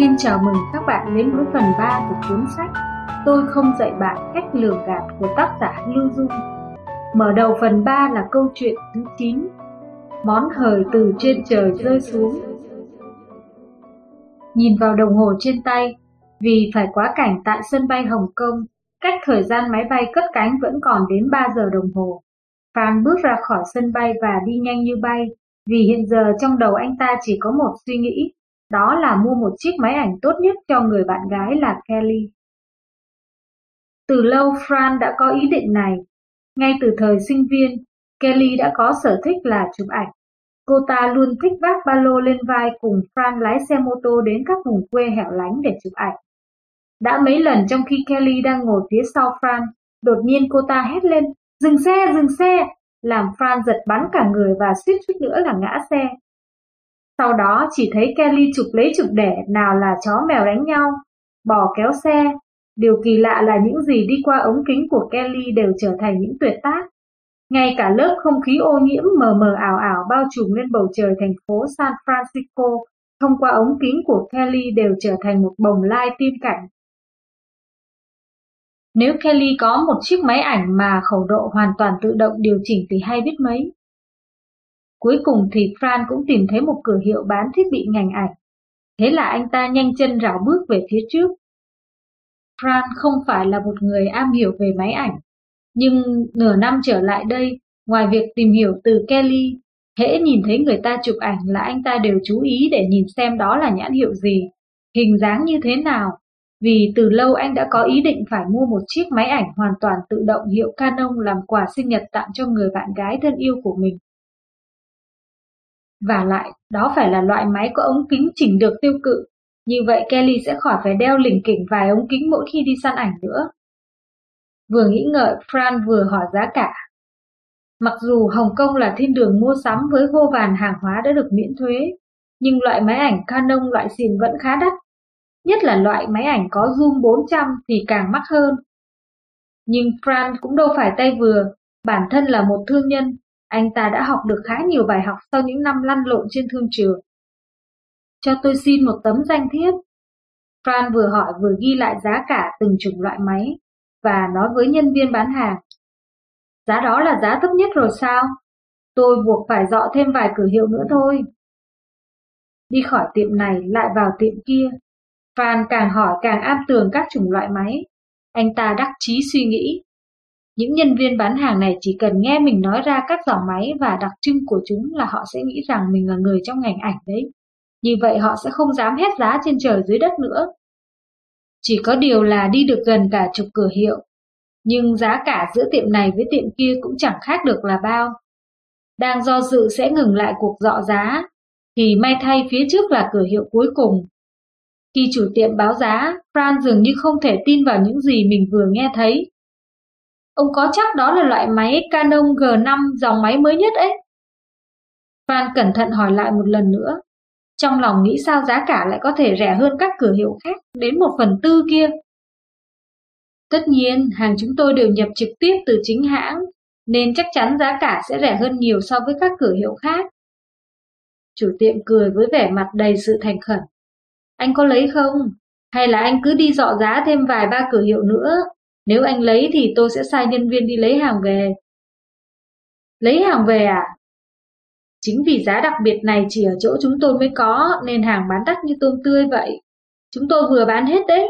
Xin chào mừng các bạn đến với phần 3 của cuốn sách Tôi không dạy bạn cách lừa gạt của tác giả Lưu Dung. Mở đầu phần 3 là câu chuyện thứ 9 Món hời từ trên trời rơi xuống Nhìn vào đồng hồ trên tay, vì phải quá cảnh tại sân bay Hồng Kông, cách thời gian máy bay cất cánh vẫn còn đến 3 giờ đồng hồ. Phan bước ra khỏi sân bay và đi nhanh như bay, vì hiện giờ trong đầu anh ta chỉ có một suy nghĩ, đó là mua một chiếc máy ảnh tốt nhất cho người bạn gái là Kelly. Từ lâu Fran đã có ý định này. Ngay từ thời sinh viên, Kelly đã có sở thích là chụp ảnh. Cô ta luôn thích vác ba lô lên vai cùng Fran lái xe mô tô đến các vùng quê hẻo lánh để chụp ảnh. Đã mấy lần trong khi Kelly đang ngồi phía sau Fran, đột nhiên cô ta hét lên, dừng xe, dừng xe, làm Fran giật bắn cả người và suýt chút nữa là ngã xe. Sau đó chỉ thấy Kelly chụp lấy chụp đẻ nào là chó mèo đánh nhau, bò kéo xe. Điều kỳ lạ là những gì đi qua ống kính của Kelly đều trở thành những tuyệt tác. Ngay cả lớp không khí ô nhiễm mờ mờ ảo ảo bao trùm lên bầu trời thành phố San Francisco thông qua ống kính của Kelly đều trở thành một bồng lai tiên cảnh. Nếu Kelly có một chiếc máy ảnh mà khẩu độ hoàn toàn tự động điều chỉnh thì hay biết mấy. Cuối cùng thì Fran cũng tìm thấy một cửa hiệu bán thiết bị ngành ảnh. Thế là anh ta nhanh chân rảo bước về phía trước. Fran không phải là một người am hiểu về máy ảnh, nhưng nửa năm trở lại đây, ngoài việc tìm hiểu từ Kelly, hễ nhìn thấy người ta chụp ảnh là anh ta đều chú ý để nhìn xem đó là nhãn hiệu gì, hình dáng như thế nào, vì từ lâu anh đã có ý định phải mua một chiếc máy ảnh hoàn toàn tự động hiệu Canon làm quà sinh nhật tặng cho người bạn gái thân yêu của mình. Và lại, đó phải là loại máy có ống kính chỉnh được tiêu cự, như vậy Kelly sẽ khỏi phải đeo lỉnh kỉnh vài ống kính mỗi khi đi săn ảnh nữa. Vừa nghĩ ngợi, Fran vừa hỏi giá cả. Mặc dù Hồng Kông là thiên đường mua sắm với vô vàn hàng hóa đã được miễn thuế, nhưng loại máy ảnh Canon loại xịn vẫn khá đắt. Nhất là loại máy ảnh có zoom 400 thì càng mắc hơn. Nhưng Fran cũng đâu phải tay vừa, bản thân là một thương nhân, anh ta đã học được khá nhiều bài học sau những năm lăn lộn trên thương trường. Cho tôi xin một tấm danh thiếp. Fran vừa hỏi vừa ghi lại giá cả từng chủng loại máy, và nói với nhân viên bán hàng. Giá đó là giá thấp nhất rồi sao? Tôi buộc phải dọ thêm vài cửa hiệu nữa thôi. Đi khỏi tiệm này, lại vào tiệm kia. Fran càng hỏi càng am tường các chủng loại máy. Anh ta đắc chí suy nghĩ. Những nhân viên bán hàng này chỉ cần nghe mình nói ra các dòng máy và đặc trưng của chúng là họ sẽ nghĩ rằng mình là người trong ngành ảnh đấy. Như vậy họ sẽ không dám hét giá trên trời dưới đất nữa. Chỉ có điều là đi được gần cả chục cửa hiệu, nhưng giá cả giữa tiệm này với tiệm kia cũng chẳng khác được là bao. Đang do dự sẽ ngừng lại cuộc dọ giá, thì may thay phía trước là cửa hiệu cuối cùng. Khi chủ tiệm báo giá, Fran dường như không thể tin vào những gì mình vừa nghe thấy. Ông có chắc đó là loại máy Canon G5 dòng máy mới nhất ấy? Phan cẩn thận hỏi lại một lần nữa. Trong lòng nghĩ sao giá cả lại có thể rẻ hơn các cửa hiệu khác đến một phần tư kia. Tất nhiên, hàng chúng tôi đều nhập trực tiếp từ chính hãng, nên chắc chắn giá cả sẽ rẻ hơn nhiều so với các cửa hiệu khác. Chủ tiệm cười với vẻ mặt đầy sự thành khẩn. Anh có lấy không? Hay là anh cứ đi dọ giá thêm vài ba cửa hiệu nữa? Nếu anh lấy thì tôi sẽ sai nhân viên đi lấy hàng về. Lấy hàng về à? Chính vì giá đặc biệt này chỉ ở chỗ chúng tôi mới có nên hàng bán đắt như tôm tươi vậy. Chúng tôi vừa bán hết đấy,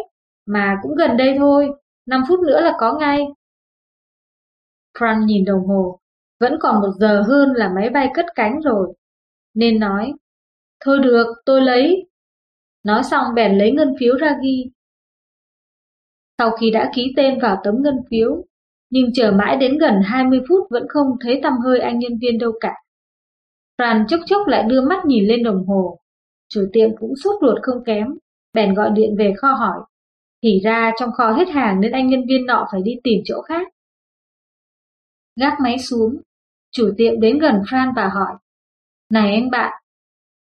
mà cũng gần đây thôi, 5 phút nữa là có ngay. Fran nhìn đồng hồ, vẫn còn một giờ hơn là máy bay cất cánh rồi, nên nói, thôi được, tôi lấy. Nói xong bèn lấy ngân phiếu ra ghi. Sau khi đã ký tên vào tấm ngân phiếu, nhưng chờ mãi đến gần 20 phút vẫn không thấy tăm hơi anh nhân viên đâu cả. Fran chốc chốc lại đưa mắt nhìn lên đồng hồ. Chủ tiệm cũng sốt ruột không kém, bèn gọi điện về kho hỏi. Thì ra trong kho hết hàng nên anh nhân viên nọ phải đi tìm chỗ khác. Gác máy xuống, chủ tiệm đến gần Fran và hỏi. Này anh bạn,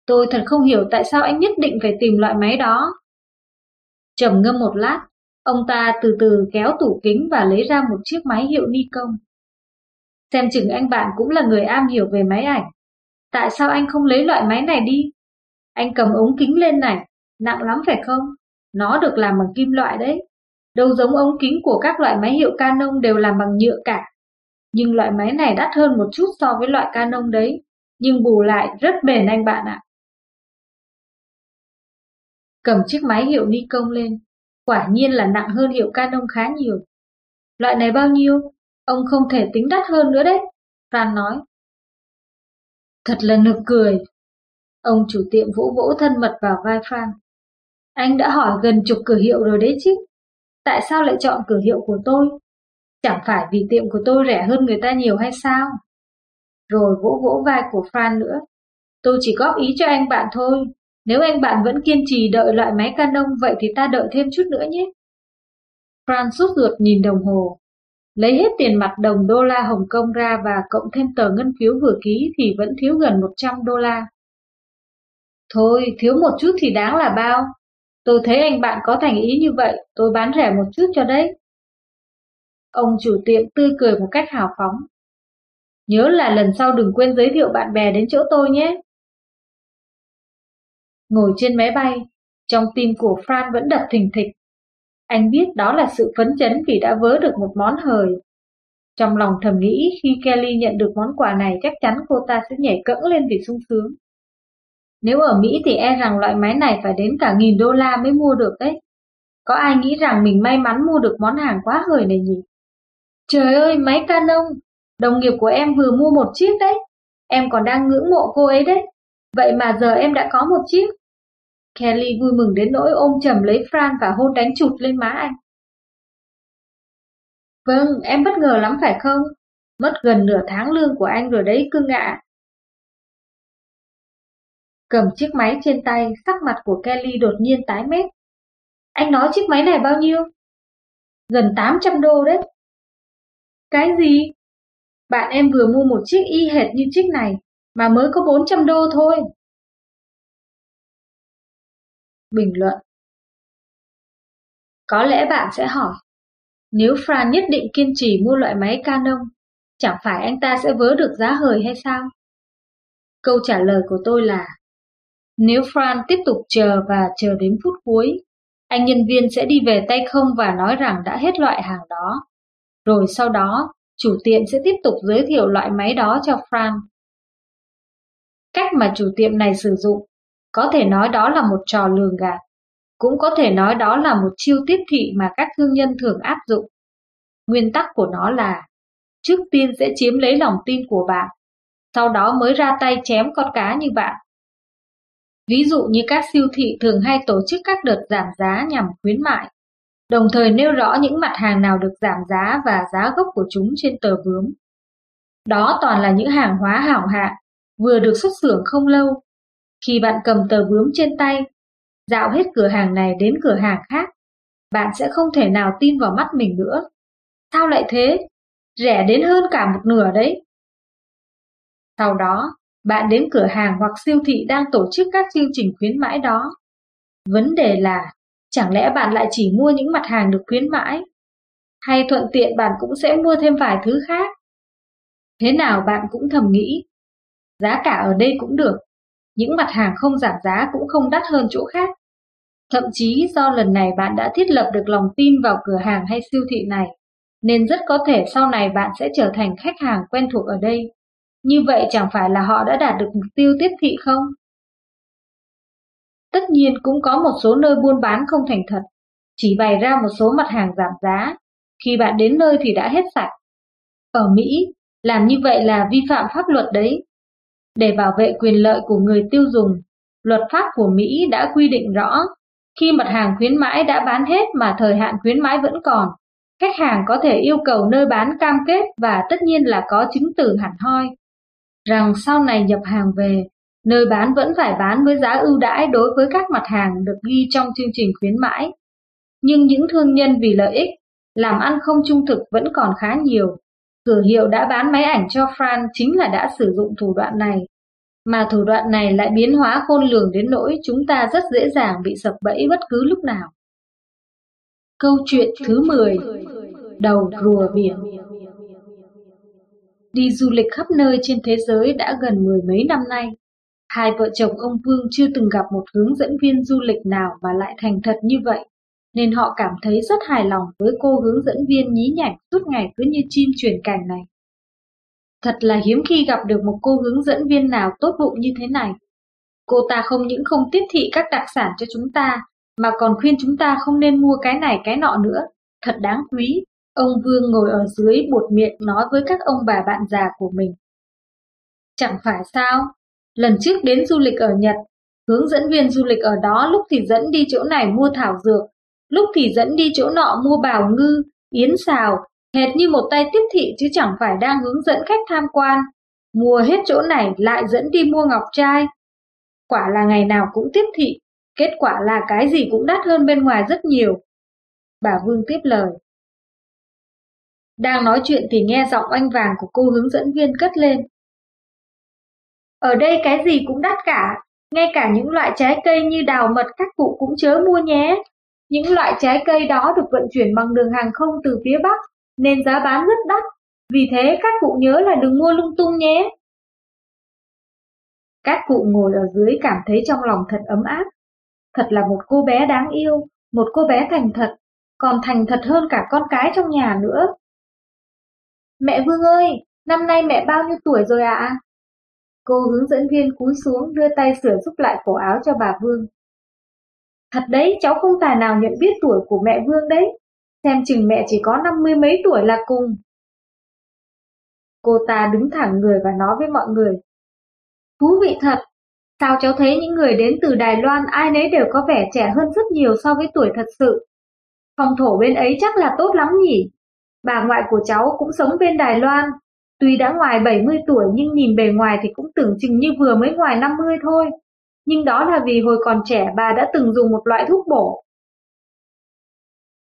tôi thật không hiểu tại sao anh nhất định phải tìm loại máy đó. Trầm ngâm một lát, ông ta từ từ kéo tủ kính và lấy ra một chiếc máy hiệu Nikon. Xem chừng anh bạn cũng là người am hiểu về máy ảnh. Tại sao anh không lấy loại máy này đi? Anh cầm ống kính lên này, Nặng lắm phải không? Nó được làm bằng kim loại đấy. Đâu giống ống kính của các loại máy hiệu Canon đều làm bằng nhựa cả. Nhưng loại máy này đắt hơn một chút so với loại Canon đấy. Nhưng bù lại rất bền anh bạn ạ. Cầm chiếc máy hiệu Nikon lên. Quả nhiên là nặng hơn hiệu Canon khá nhiều. Loại này bao nhiêu? Ông không thể tính đắt hơn nữa đấy. Phan nói. Thật là nực cười. Ông chủ tiệm vỗ vỗ thân mật vào vai Phan. Anh đã hỏi gần chục cửa hiệu rồi đấy chứ. Tại sao lại chọn cửa hiệu của tôi? Chẳng phải vì tiệm của tôi rẻ hơn người ta nhiều hay sao? Rồi vỗ vỗ vai của phan nữa. Tôi chỉ góp ý cho anh bạn thôi. Nếu anh bạn vẫn kiên trì đợi loại máy Canon vậy thì ta đợi thêm chút nữa nhé. Fran sốt ruột nhìn đồng hồ. Lấy hết tiền mặt đồng đô la Hồng Kông ra và cộng thêm tờ ngân phiếu vừa ký thì vẫn thiếu gần 100 đô la. Thôi, thiếu một chút thì đáng là bao. Tôi thấy anh bạn có thành ý như vậy, tôi bán rẻ một chút cho đấy. Ông chủ tiệm tươi cười một cách hào phóng. Nhớ là lần sau đừng quên giới thiệu bạn bè đến chỗ tôi nhé. Ngồi trên máy bay, trong tim của Fran vẫn đập thình thịch. Anh biết đó là sự phấn chấn vì đã vớ được một món hời. Trong lòng thầm nghĩ khi Kelly nhận được món quà này chắc chắn cô ta sẽ nhảy cẫng lên vì sung sướng. Nếu ở Mỹ thì e rằng loại máy này phải đến cả nghìn đô la mới mua được đấy. Có ai nghĩ rằng mình may mắn mua được món hàng quá hời này nhỉ? Trời ơi, máy Canon! Đồng nghiệp của em vừa mua một chiếc đấy. Em còn đang ngưỡng mộ cô ấy đấy. Vậy mà giờ em đã có một chiếc. Kelly vui mừng đến nỗi ôm chầm lấy Fran và hôn đánh chụt lên má anh. Vâng, em bất ngờ lắm phải không? Mất gần nửa tháng lương của anh rồi đấy cưng ạ. Cầm chiếc máy trên tay, sắc mặt của Kelly đột nhiên tái mét. Anh nói chiếc máy này bao nhiêu? Gần 800 đô đấy. Cái gì? Bạn em vừa mua một chiếc y hệt như chiếc này, mà mới có 400 đô thôi. Bình luận Có lẽ bạn sẽ hỏi, nếu Fran nhất định kiên trì mua loại máy Canon, chẳng phải anh ta sẽ vớ được giá hời hay sao? Câu trả lời của tôi là nếu Fran tiếp tục chờ và chờ đến phút cuối, anh nhân viên sẽ đi về tay không và nói rằng đã hết loại hàng đó. Rồi sau đó, chủ tiệm sẽ tiếp tục giới thiệu loại máy đó cho Fran. Cách mà chủ tiệm này sử dụng, có thể nói đó là một trò lường gạt, cũng có thể nói đó là một chiêu tiếp thị mà các thương nhân thường áp dụng. Nguyên tắc của nó là, trước tiên sẽ chiếm lấy lòng tin của bạn, sau đó mới ra tay chém con cá như bạn. Ví dụ như các siêu thị thường hay tổ chức các đợt giảm giá nhằm khuyến mại, đồng thời nêu rõ những mặt hàng nào được giảm giá và giá gốc của chúng trên tờ bướm. Đó toàn là những hàng hóa hảo hạng, vừa được xuất xưởng không lâu. Khi bạn cầm tờ bướm trên tay, dạo hết cửa hàng này đến cửa hàng khác, bạn sẽ không thể nào tin vào mắt mình nữa. Sao lại thế? Rẻ đến hơn cả một nửa đấy. Sau đó, bạn đến cửa hàng hoặc siêu thị đang tổ chức các chương trình khuyến mãi đó. Vấn đề là, chẳng lẽ bạn lại chỉ mua những mặt hàng được khuyến mãi? Hay thuận tiện bạn cũng sẽ mua thêm vài thứ khác? Thế nào bạn cũng thầm nghĩ, giá cả ở đây cũng được, những mặt hàng không giảm giá cũng không đắt hơn chỗ khác. Thậm chí do lần này bạn đã thiết lập được lòng tin vào cửa hàng hay siêu thị này, nên rất có thể sau này bạn sẽ trở thành khách hàng quen thuộc ở đây. Như vậy chẳng phải là họ đã đạt được mục tiêu tiếp thị không? Tất nhiên cũng có một số nơi buôn bán không thành thật, chỉ bày ra một số mặt hàng giảm giá, khi bạn đến nơi thì đã hết sạch. Ở Mỹ, làm như vậy là vi phạm pháp luật đấy. Để bảo vệ quyền lợi của người tiêu dùng, luật pháp của Mỹ đã quy định rõ, khi mặt hàng khuyến mãi đã bán hết mà thời hạn khuyến mãi vẫn còn, khách hàng có thể yêu cầu nơi bán cam kết và tất nhiên là có chứng từ hẳn hoi rằng sau này nhập hàng về, nơi bán vẫn phải bán với giá ưu đãi đối với các mặt hàng được ghi trong chương trình khuyến mãi. Nhưng những thương nhân vì lợi ích, làm ăn không trung thực vẫn còn khá nhiều. Cửa hiệu đã bán máy ảnh cho Fran chính là đã sử dụng thủ đoạn này. Mà thủ đoạn này lại biến hóa khôn lường đến nỗi chúng ta rất dễ dàng bị sập bẫy bất cứ lúc nào. Câu chuyện thứ 10 Đầu rùa biển Đi du lịch khắp nơi trên thế giới đã gần mười mấy năm nay. Hai vợ chồng ông Vương chưa từng gặp một hướng dẫn viên du lịch nào mà lại thành thật như vậy, nên họ cảm thấy rất hài lòng với cô hướng dẫn viên nhí nhảnh suốt ngày cứ như chim truyền cảnh này. Thật là hiếm khi gặp được một cô hướng dẫn viên nào tốt bụng như thế này. Cô ta không những không tiếp thị các đặc sản cho chúng ta, mà còn khuyên chúng ta không nên mua cái này cái nọ nữa. Thật đáng quý. Ông Vương ngồi ở dưới buột miệng nói với các ông bà bạn già của mình. Chẳng phải sao, lần trước đến du lịch ở Nhật, hướng dẫn viên du lịch ở đó lúc thì dẫn đi chỗ này mua thảo dược, lúc thì dẫn đi chỗ nọ mua bào ngư, yến xào, hệt như một tay tiếp thị chứ chẳng phải đang hướng dẫn khách tham quan. Mua hết chỗ này lại dẫn đi mua ngọc trai. Quả là ngày nào cũng tiếp thị, kết quả là cái gì cũng đắt hơn bên ngoài rất nhiều. Bà Vương tiếp lời. Đang nói chuyện thì nghe giọng oanh vàng của cô hướng dẫn viên cất lên. Ở đây cái gì cũng đắt cả, ngay cả những loại trái cây như đào mật các cụ cũng chớ mua nhé. Những loại trái cây đó được vận chuyển bằng đường hàng không từ phía Bắc, nên giá bán rất đắt. Vì thế các cụ nhớ là đừng mua lung tung nhé. Các cụ ngồi ở dưới cảm thấy trong lòng thật ấm áp. Thật là một cô bé đáng yêu, một cô bé thành thật, còn thành thật hơn cả con cái trong nhà nữa. Mẹ Vương ơi, năm nay mẹ bao nhiêu tuổi rồi ạ? À? Cô hướng dẫn viên cúi xuống đưa tay sửa giúp lại cổ áo cho bà Vương. Thật đấy, cháu không tài nào nhận biết tuổi của mẹ Vương đấy. Xem chừng mẹ chỉ có năm mươi mấy tuổi là cùng. Cô ta đứng thẳng người và nói với mọi người. Thú vị thật, sao cháu thấy những người đến từ Đài Loan ai nấy đều có vẻ trẻ hơn rất nhiều so với tuổi thật sự. Phong thổ bên ấy chắc là tốt lắm nhỉ? Bà ngoại của cháu cũng sống bên Đài Loan, Tuy đã ngoài 70 tuổi nhưng nhìn bề ngoài thì cũng tưởng chừng như vừa mới ngoài 50 thôi. Nhưng đó là vì hồi còn trẻ bà đã từng dùng một loại thuốc bổ.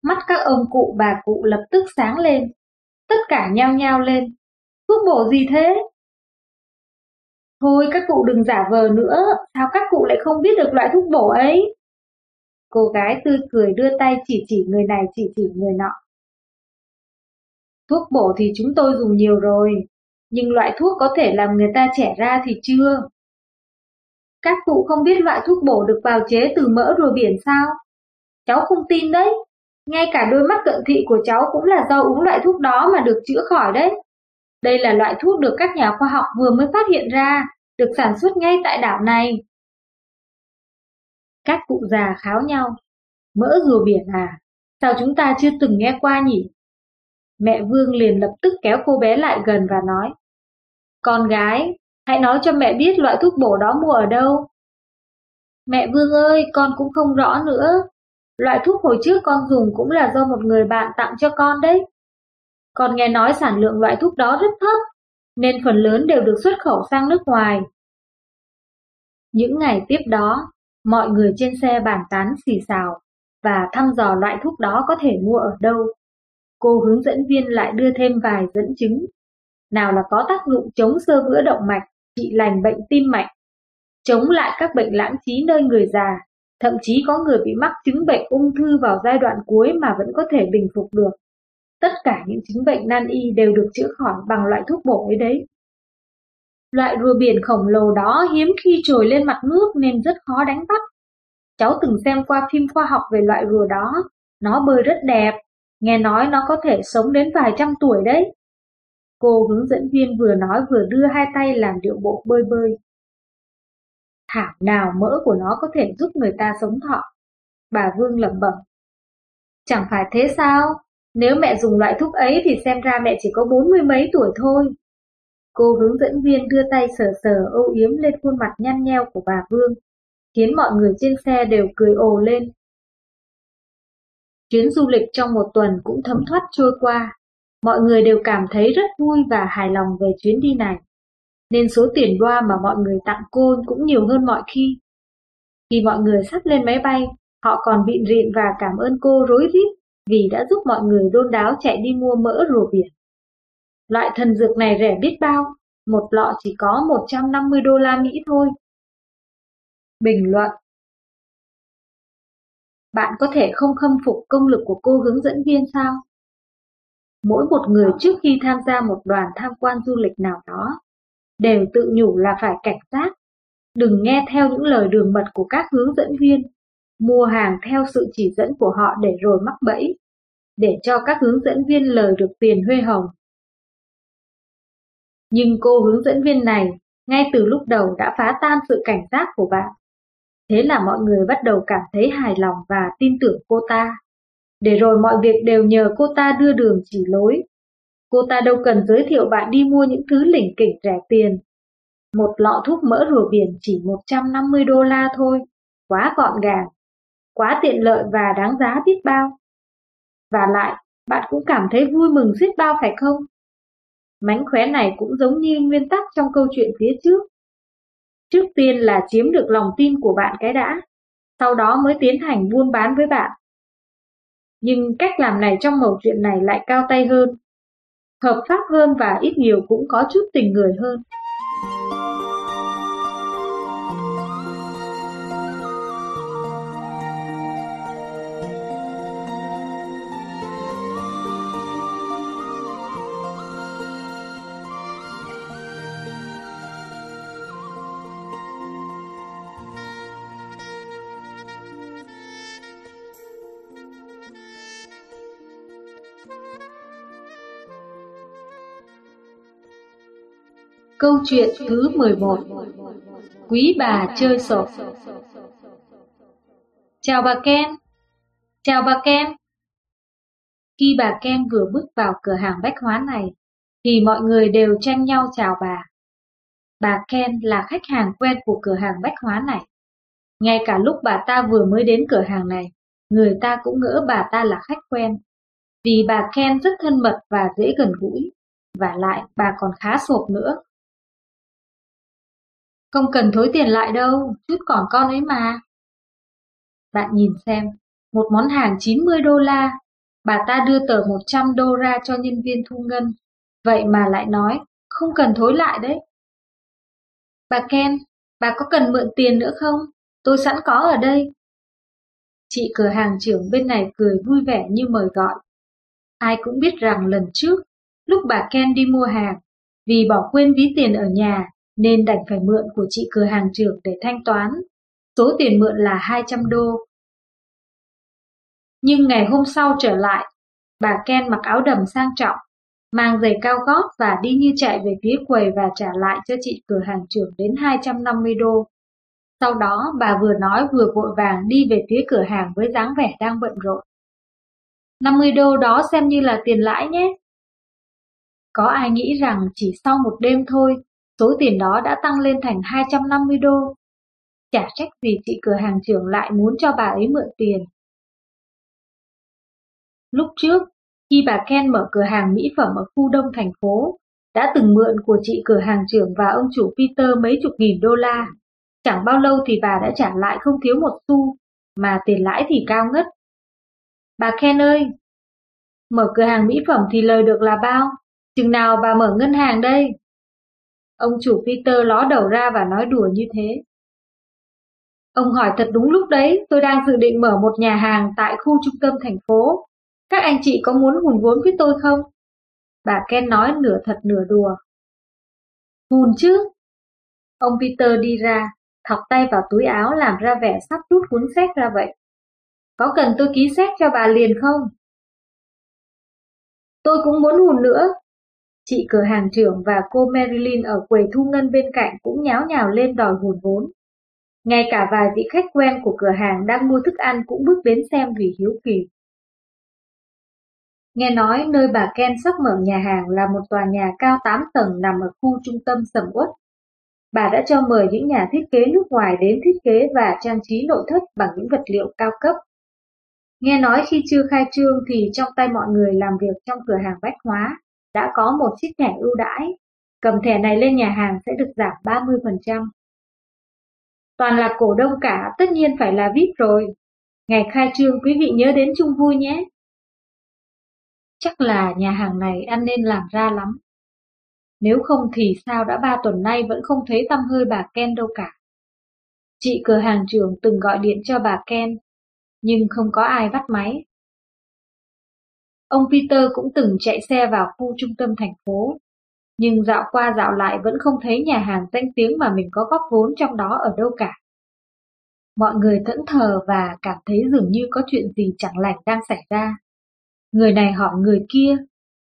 Mắt các ông cụ bà cụ lập tức sáng lên. Tất cả nhao nhao lên. Thuốc bổ gì thế? Thôi các cụ đừng giả vờ nữa, sao các cụ lại không biết được loại thuốc bổ ấy? Cô gái tươi cười đưa tay chỉ chỉ người này chỉ chỉ người nọ. Thuốc bổ thì chúng tôi dùng nhiều rồi, nhưng loại thuốc có thể làm người ta trẻ ra thì chưa. Các cụ không biết loại thuốc bổ được bào chế từ mỡ rùa biển sao? Cháu không tin đấy. Ngay cả đôi mắt cận thị của cháu cũng là do uống loại thuốc đó mà được chữa khỏi đấy. Đây là loại thuốc được các nhà khoa học vừa mới phát hiện ra, được sản xuất ngay tại đảo này. Các cụ già kháo nhau. Mỡ rùa biển à? Sao chúng ta chưa từng nghe qua nhỉ? Mẹ Vương liền lập tức kéo cô bé lại gần và nói. Con gái, hãy nói cho mẹ biết loại thuốc bổ đó mua ở đâu. Mẹ Vương ơi, con cũng không rõ nữa. Loại thuốc hồi trước con dùng cũng là do một người bạn tặng cho con đấy. Con nghe nói sản lượng loại thuốc đó rất thấp, nên phần lớn đều được xuất khẩu sang nước ngoài. Những ngày tiếp đó, mọi người trên xe bàn tán xì xào và thăm dò loại thuốc đó có thể mua ở đâu cô hướng dẫn viên lại đưa thêm vài dẫn chứng. Nào là có tác dụng chống sơ vữa động mạch, trị lành bệnh tim mạch, chống lại các bệnh lãng trí nơi người già, thậm chí có người bị mắc chứng bệnh ung thư vào giai đoạn cuối mà vẫn có thể bình phục được. Tất cả những chứng bệnh nan y đều được chữa khỏi bằng loại thuốc bổ ấy đấy. Loại rùa biển khổng lồ đó hiếm khi trồi lên mặt nước nên rất khó đánh bắt. Cháu từng xem qua phim khoa học về loại rùa đó, nó bơi rất đẹp, Nghe nói nó có thể sống đến vài trăm tuổi đấy. Cô hướng dẫn viên vừa nói vừa đưa hai tay làm điệu bộ bơi bơi. Thảo nào mỡ của nó có thể giúp người ta sống thọ. Bà Vương lẩm bẩm. Chẳng phải thế sao? Nếu mẹ dùng loại thuốc ấy thì xem ra mẹ chỉ có bốn mươi mấy tuổi thôi. Cô hướng dẫn viên đưa tay sờ sờ âu yếm lên khuôn mặt nhăn nheo của bà Vương, khiến mọi người trên xe đều cười ồ lên. Chuyến du lịch trong một tuần cũng thấm thoát trôi qua. Mọi người đều cảm thấy rất vui và hài lòng về chuyến đi này. Nên số tiền đoa mà mọi người tặng cô cũng nhiều hơn mọi khi. Khi mọi người sắp lên máy bay, họ còn bịn rịn và cảm ơn cô rối rít vì đã giúp mọi người đôn đáo chạy đi mua mỡ rùa biển. Loại thần dược này rẻ biết bao, một lọ chỉ có 150 đô la Mỹ thôi. Bình luận bạn có thể không khâm phục công lực của cô hướng dẫn viên sao? Mỗi một người trước khi tham gia một đoàn tham quan du lịch nào đó, đều tự nhủ là phải cảnh giác, Đừng nghe theo những lời đường mật của các hướng dẫn viên, mua hàng theo sự chỉ dẫn của họ để rồi mắc bẫy, để cho các hướng dẫn viên lời được tiền huê hồng. Nhưng cô hướng dẫn viên này ngay từ lúc đầu đã phá tan sự cảnh giác của bạn. Thế là mọi người bắt đầu cảm thấy hài lòng và tin tưởng cô ta. Để rồi mọi việc đều nhờ cô ta đưa đường chỉ lối. Cô ta đâu cần giới thiệu bạn đi mua những thứ lỉnh kỉnh rẻ tiền. Một lọ thuốc mỡ rùa biển chỉ 150 đô la thôi, quá gọn gàng, quá tiện lợi và đáng giá biết bao. Và lại, bạn cũng cảm thấy vui mừng biết bao phải không? Mánh khóe này cũng giống như nguyên tắc trong câu chuyện phía trước. Trước tiên là chiếm được lòng tin của bạn cái đã, sau đó mới tiến hành buôn bán với bạn. Nhưng cách làm này trong mẩu chuyện này lại cao tay hơn, hợp pháp hơn và ít nhiều cũng có chút tình người hơn. Câu chuyện thứ 11 Quý bà chơi sổ Chào bà Ken Chào bà Ken Khi bà Ken vừa bước vào cửa hàng bách hóa này, thì mọi người đều tranh nhau chào bà. Bà Ken là khách hàng quen của cửa hàng bách hóa này. Ngay cả lúc bà ta vừa mới đến cửa hàng này, người ta cũng ngỡ bà ta là khách quen. Vì bà Ken rất thân mật và dễ gần gũi, và lại bà còn khá sộp nữa. Không cần thối tiền lại đâu, chút còn con ấy mà. Bạn nhìn xem, một món hàng 90 đô la, bà ta đưa tờ 100 đô ra cho nhân viên thu ngân, vậy mà lại nói, không cần thối lại đấy. Bà Ken, bà có cần mượn tiền nữa không? Tôi sẵn có ở đây. Chị cửa hàng trưởng bên này cười vui vẻ như mời gọi. Ai cũng biết rằng lần trước, lúc bà Ken đi mua hàng, vì bỏ quên ví tiền ở nhà nên đành phải mượn của chị cửa hàng trưởng để thanh toán. Số tiền mượn là 200 đô. Nhưng ngày hôm sau trở lại, bà Ken mặc áo đầm sang trọng, mang giày cao gót và đi như chạy về phía quầy và trả lại cho chị cửa hàng trưởng đến 250 đô. Sau đó bà vừa nói vừa vội vàng đi về phía cửa hàng với dáng vẻ đang bận rộn. 50 đô đó xem như là tiền lãi nhé. Có ai nghĩ rằng chỉ sau một đêm thôi Số tiền đó đã tăng lên thành 250 đô. Chả trách vì chị cửa hàng trưởng lại muốn cho bà ấy mượn tiền. Lúc trước, khi bà Ken mở cửa hàng mỹ phẩm ở khu đông thành phố, đã từng mượn của chị cửa hàng trưởng và ông chủ Peter mấy chục nghìn đô la. Chẳng bao lâu thì bà đã trả lại không thiếu một xu, mà tiền lãi thì cao ngất. Bà Ken ơi, mở cửa hàng mỹ phẩm thì lời được là bao? Chừng nào bà mở ngân hàng đây? Ông chủ Peter ló đầu ra và nói đùa như thế. Ông hỏi thật đúng lúc đấy, tôi đang dự định mở một nhà hàng tại khu trung tâm thành phố. Các anh chị có muốn hùn vốn với tôi không? Bà Ken nói nửa thật nửa đùa. Hùn chứ? Ông Peter đi ra, thọc tay vào túi áo làm ra vẻ sắp rút cuốn sách ra vậy. Có cần tôi ký sách cho bà liền không? Tôi cũng muốn hùn nữa, Chị cửa hàng trưởng và cô Marilyn ở quầy thu ngân bên cạnh cũng nháo nhào lên đòi hùn vốn. Ngay cả vài vị khách quen của cửa hàng đang mua thức ăn cũng bước đến xem vì hiếu kỳ. Nghe nói nơi bà Ken sắp mở nhà hàng là một tòa nhà cao 8 tầng nằm ở khu trung tâm sầm uất. Bà đã cho mời những nhà thiết kế nước ngoài đến thiết kế và trang trí nội thất bằng những vật liệu cao cấp. Nghe nói khi chưa khai trương thì trong tay mọi người làm việc trong cửa hàng bách hóa đã có một chiếc thẻ ưu đãi. Cầm thẻ này lên nhà hàng sẽ được giảm 30%. Toàn là cổ đông cả, tất nhiên phải là VIP rồi. Ngày khai trương quý vị nhớ đến chung vui nhé. Chắc là nhà hàng này ăn nên làm ra lắm. Nếu không thì sao đã ba tuần nay vẫn không thấy tâm hơi bà Ken đâu cả. Chị cửa hàng trưởng từng gọi điện cho bà Ken, nhưng không có ai bắt máy. Ông Peter cũng từng chạy xe vào khu trung tâm thành phố. nhưng dạo qua dạo lại vẫn không thấy nhà hàng danh tiếng mà mình có góp vốn trong đó ở đâu cả. Mọi người thẫn thờ và cảm thấy dường như có chuyện gì chẳng lành đang xảy ra. Người này hỏi người kia,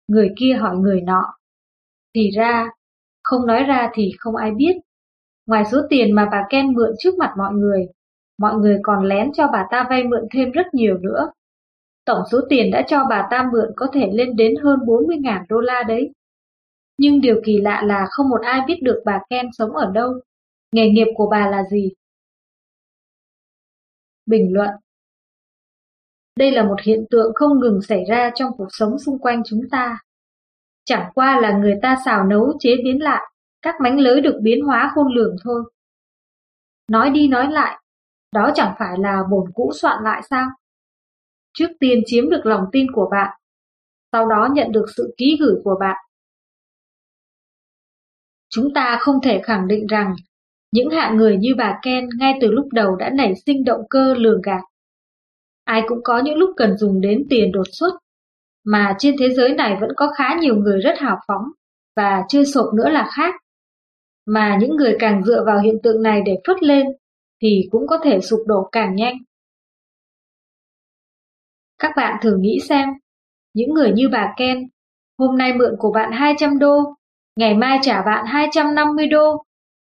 người kia hỏi người nọ. Thì ra, không nói ra thì không ai biết. Ngoài số tiền mà bà Ken mượn trước mặt mọi người, mọi người còn lén cho bà ta vay mượn thêm rất nhiều nữa. Tổng số tiền đã cho bà ta mượn có thể lên đến hơn 40.000 đô la đấy. Nhưng điều kỳ lạ là không một ai biết được bà Ken sống ở đâu, nghề nghiệp của bà là gì. Bình luận Đây là một hiện tượng không ngừng xảy ra trong cuộc sống xung quanh chúng ta. Chẳng qua là người ta xào nấu chế biến lại, các mánh lới được biến hóa khôn lường thôi. Nói đi nói lại, đó chẳng phải là bổn cũ soạn lại sao? Trước tiên chiếm được lòng tin của bạn, sau đó nhận được sự ký gửi của bạn. Chúng ta không thể khẳng định rằng những hạng người như bà Ken ngay từ lúc đầu đã nảy sinh động cơ lường gạt. Ai cũng có những lúc cần dùng đến tiền đột xuất, mà trên thế giới này vẫn có khá nhiều người rất hào phóng, và chưa sộp nữa là khác. Mà những người càng dựa vào hiện tượng này để phất lên, thì cũng có thể sụp đổ càng nhanh. Các bạn thử nghĩ xem, những người như bà Ken, hôm nay mượn của bạn 200 đô, ngày mai trả bạn 250 đô,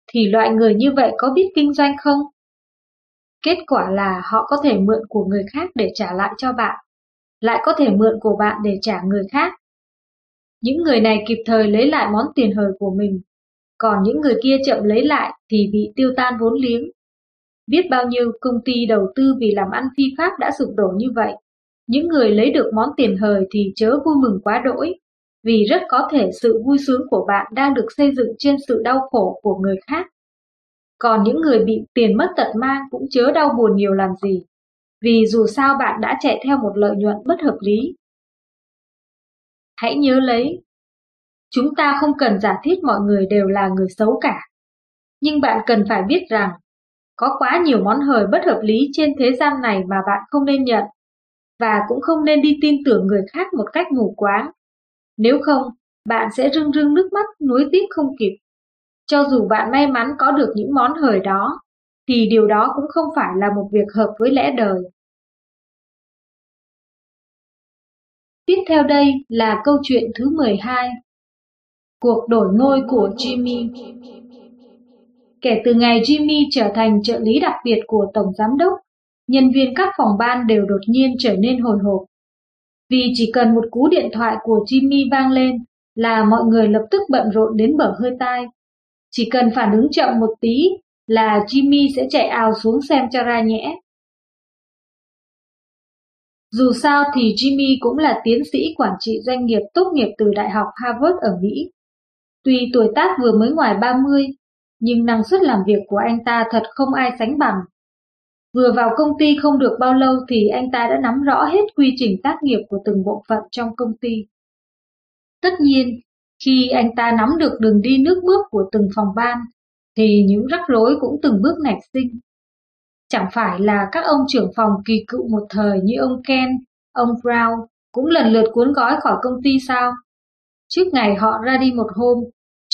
thì loại người như vậy có biết kinh doanh không? Kết quả là họ có thể mượn của người khác để trả lại cho bạn, lại có thể mượn của bạn để trả người khác. Những người này kịp thời lấy lại món tiền hời của mình, còn những người kia chậm lấy lại thì bị tiêu tan vốn liếng. Biết bao nhiêu công ty đầu tư vì làm ăn phi pháp đã sụp đổ như vậy. Những người lấy được món tiền hời thì chớ vui mừng quá đỗi, vì rất có thể sự vui sướng của bạn đang được xây dựng trên sự đau khổ của người khác. Còn những người bị tiền mất tật mang cũng chớ đau buồn nhiều làm gì, vì dù sao bạn đã chạy theo một lợi nhuận bất hợp lý. Hãy nhớ lấy, chúng ta không cần giả thiết mọi người đều là người xấu cả. Nhưng bạn cần phải biết rằng, có quá nhiều món hời bất hợp lý trên thế gian này mà bạn không nên nhận, và cũng không nên đi tin tưởng người khác một cách mù quáng. Nếu không, bạn sẽ rưng rưng nước mắt nuối tiếc không kịp. Cho dù bạn may mắn có được những món hời đó, thì điều đó cũng không phải là một việc hợp với lẽ đời. Tiếp theo đây là câu chuyện thứ 12. Cuộc đổi ngôi của Jimmy Kể từ ngày Jimmy trở thành trợ lý đặc biệt của Tổng Giám đốc, nhân viên các phòng ban đều đột nhiên trở nên hồi hộp. Vì chỉ cần một cú điện thoại của Jimmy vang lên là mọi người lập tức bận rộn đến bở hơi tai. Chỉ cần phản ứng chậm một tí là Jimmy sẽ chạy ào xuống xem cho ra nhẽ. Dù sao thì Jimmy cũng là tiến sĩ quản trị doanh nghiệp tốt nghiệp từ Đại học Harvard ở Mỹ. Tuy tuổi tác vừa mới ngoài 30, nhưng năng suất làm việc của anh ta thật không ai sánh bằng. Vừa vào công ty không được bao lâu thì anh ta đã nắm rõ hết quy trình tác nghiệp của từng bộ phận trong công ty. Tất nhiên, khi anh ta nắm được đường đi nước bước của từng phòng ban, thì những rắc rối cũng từng bước nảy sinh. Chẳng phải là các ông trưởng phòng kỳ cựu một thời như ông Ken, ông Brown cũng lần lượt cuốn gói khỏi công ty sao? Trước ngày họ ra đi một hôm,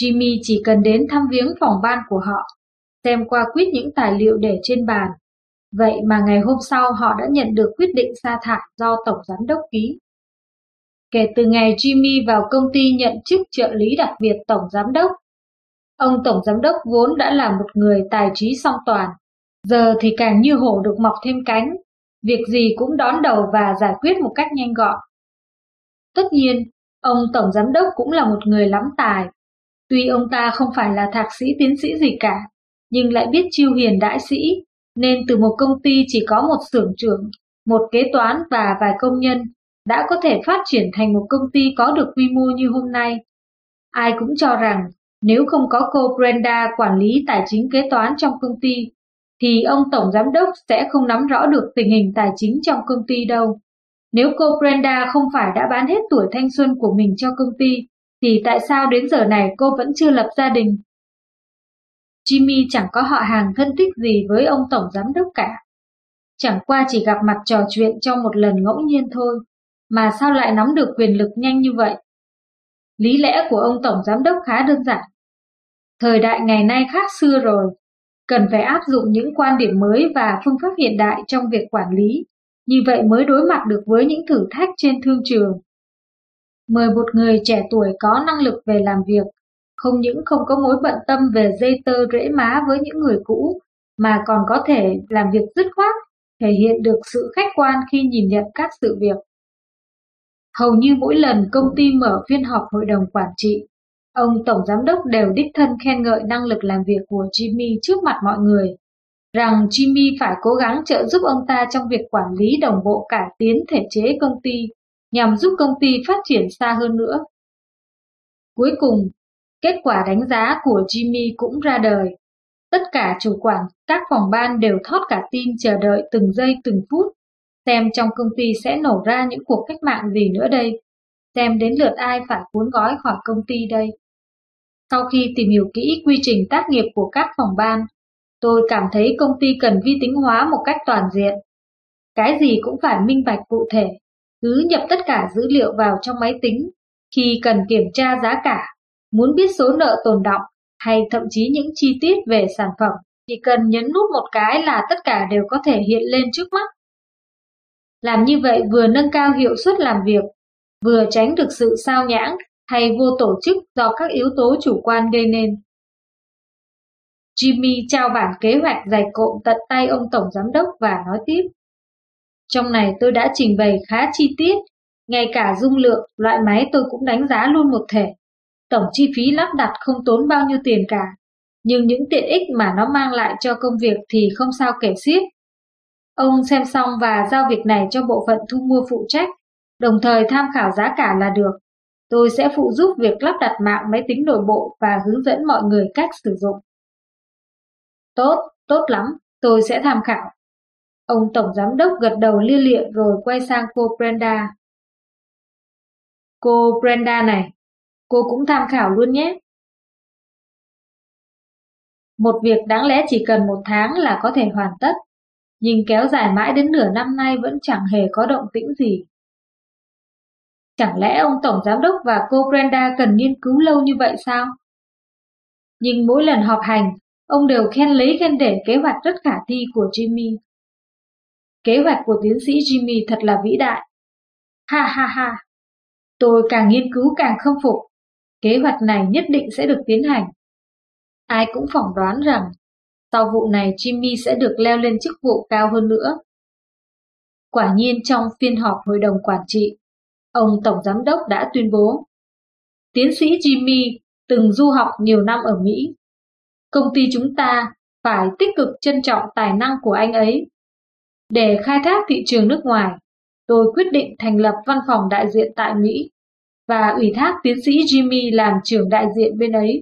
Jimmy chỉ cần đến thăm viếng phòng ban của họ, xem qua quyết những tài liệu để trên bàn Vậy mà ngày hôm sau họ đã nhận được quyết định sa thải do Tổng Giám đốc ký. Kể từ ngày Jimmy vào công ty nhận chức trợ lý đặc biệt Tổng Giám đốc, ông Tổng Giám đốc vốn đã là một người tài trí song toàn, giờ thì càng như hổ được mọc thêm cánh, việc gì cũng đón đầu và giải quyết một cách nhanh gọn. Tất nhiên, ông Tổng Giám đốc cũng là một người lắm tài, tuy ông ta không phải là thạc sĩ tiến sĩ gì cả, nhưng lại biết chiêu hiền đại sĩ, nên từ một công ty chỉ có một xưởng trưởng, một kế toán và vài công nhân đã có thể phát triển thành một công ty có được quy mô như hôm nay. Ai cũng cho rằng nếu không có cô Brenda quản lý tài chính kế toán trong công ty, thì ông Tổng Giám đốc sẽ không nắm rõ được tình hình tài chính trong công ty đâu. Nếu cô Brenda không phải đã bán hết tuổi thanh xuân của mình cho công ty, thì tại sao đến giờ này cô vẫn chưa lập gia đình Jimmy chẳng có họ hàng thân thích gì với ông Tổng Giám đốc cả. Chẳng qua chỉ gặp mặt trò chuyện trong một lần ngẫu nhiên thôi, mà sao lại nắm được quyền lực nhanh như vậy? Lý lẽ của ông Tổng Giám đốc khá đơn giản. Thời đại ngày nay khác xưa rồi, cần phải áp dụng những quan điểm mới và phương pháp hiện đại trong việc quản lý, như vậy mới đối mặt được với những thử thách trên thương trường. Mời một người trẻ tuổi có năng lực về làm việc, không những không có mối bận tâm về dây tơ rễ má với những người cũ, mà còn có thể làm việc dứt khoát, thể hiện được sự khách quan khi nhìn nhận các sự việc. Hầu như mỗi lần công ty mở phiên họp hội đồng quản trị, ông tổng giám đốc đều đích thân khen ngợi năng lực làm việc của Jimmy trước mặt mọi người, rằng Jimmy phải cố gắng trợ giúp ông ta trong việc quản lý đồng bộ cải tiến thể chế công ty nhằm giúp công ty phát triển xa hơn nữa. Cuối cùng, kết quả đánh giá của Jimmy cũng ra đời. Tất cả chủ quản các phòng ban đều thót cả tim chờ đợi từng giây từng phút xem trong công ty sẽ nổ ra những cuộc cách mạng gì nữa đây, xem đến lượt ai phải cuốn gói khỏi công ty đây. Sau khi tìm hiểu kỹ quy trình tác nghiệp của các phòng ban, tôi cảm thấy công ty cần vi tính hóa một cách toàn diện. Cái gì cũng phải minh bạch cụ thể, cứ nhập tất cả dữ liệu vào trong máy tính, khi cần kiểm tra giá cả, muốn biết số nợ tồn động hay thậm chí những chi tiết về sản phẩm, chỉ cần nhấn nút một cái là tất cả đều có thể hiện lên trước mắt. Làm như vậy vừa nâng cao hiệu suất làm việc, vừa tránh được sự sao nhãng hay vô tổ chức do các yếu tố chủ quan gây nên. Jimmy trao bản kế hoạch dày cộm tận tay ông Tổng Giám đốc và nói tiếp. Trong này tôi đã trình bày khá chi tiết, ngay cả dung lượng, loại máy tôi cũng đánh giá luôn một thể. Tổng chi phí lắp đặt không tốn bao nhiêu tiền cả, nhưng những tiện ích mà nó mang lại cho công việc thì không sao kể xiết. Ông xem xong và giao việc này cho bộ phận thu mua phụ trách, đồng thời tham khảo giá cả là được. Tôi sẽ phụ giúp việc lắp đặt mạng máy tính nội bộ và hướng dẫn mọi người cách sử dụng. Tốt, tốt lắm, tôi sẽ tham khảo. Ông Tổng Giám đốc gật đầu lia lịa rồi quay sang cô Brenda. Cô Brenda này, cô cũng tham khảo luôn nhé. Một việc đáng lẽ chỉ cần một tháng là có thể hoàn tất, nhưng kéo dài mãi đến nửa năm nay vẫn chẳng hề có động tĩnh gì. Chẳng lẽ ông Tổng Giám đốc và cô Brenda cần nghiên cứu lâu như vậy sao? Nhưng mỗi lần họp hành, ông đều khen lấy khen để kế hoạch rất khả thi của Jimmy. Kế hoạch của tiến sĩ Jimmy thật là vĩ đại. Ha ha ha, tôi càng nghiên cứu càng khâm phục. Kế hoạch này nhất định sẽ được tiến hành. Ai cũng phỏng đoán rằng sau vụ này Jimmy sẽ được leo lên chức vụ cao hơn nữa. Quả nhiên trong phiên họp hội đồng quản trị, ông Tổng Giám đốc đã tuyên bố Tiến sĩ Jimmy từng du học nhiều năm ở Mỹ. Công ty chúng ta phải tích cực trân trọng tài năng của anh ấy. Để khai thác thị trường nước ngoài, tôi quyết định thành lập văn phòng đại diện tại Mỹ và ủy thác tiến sĩ Jimmy làm trưởng đại diện bên ấy.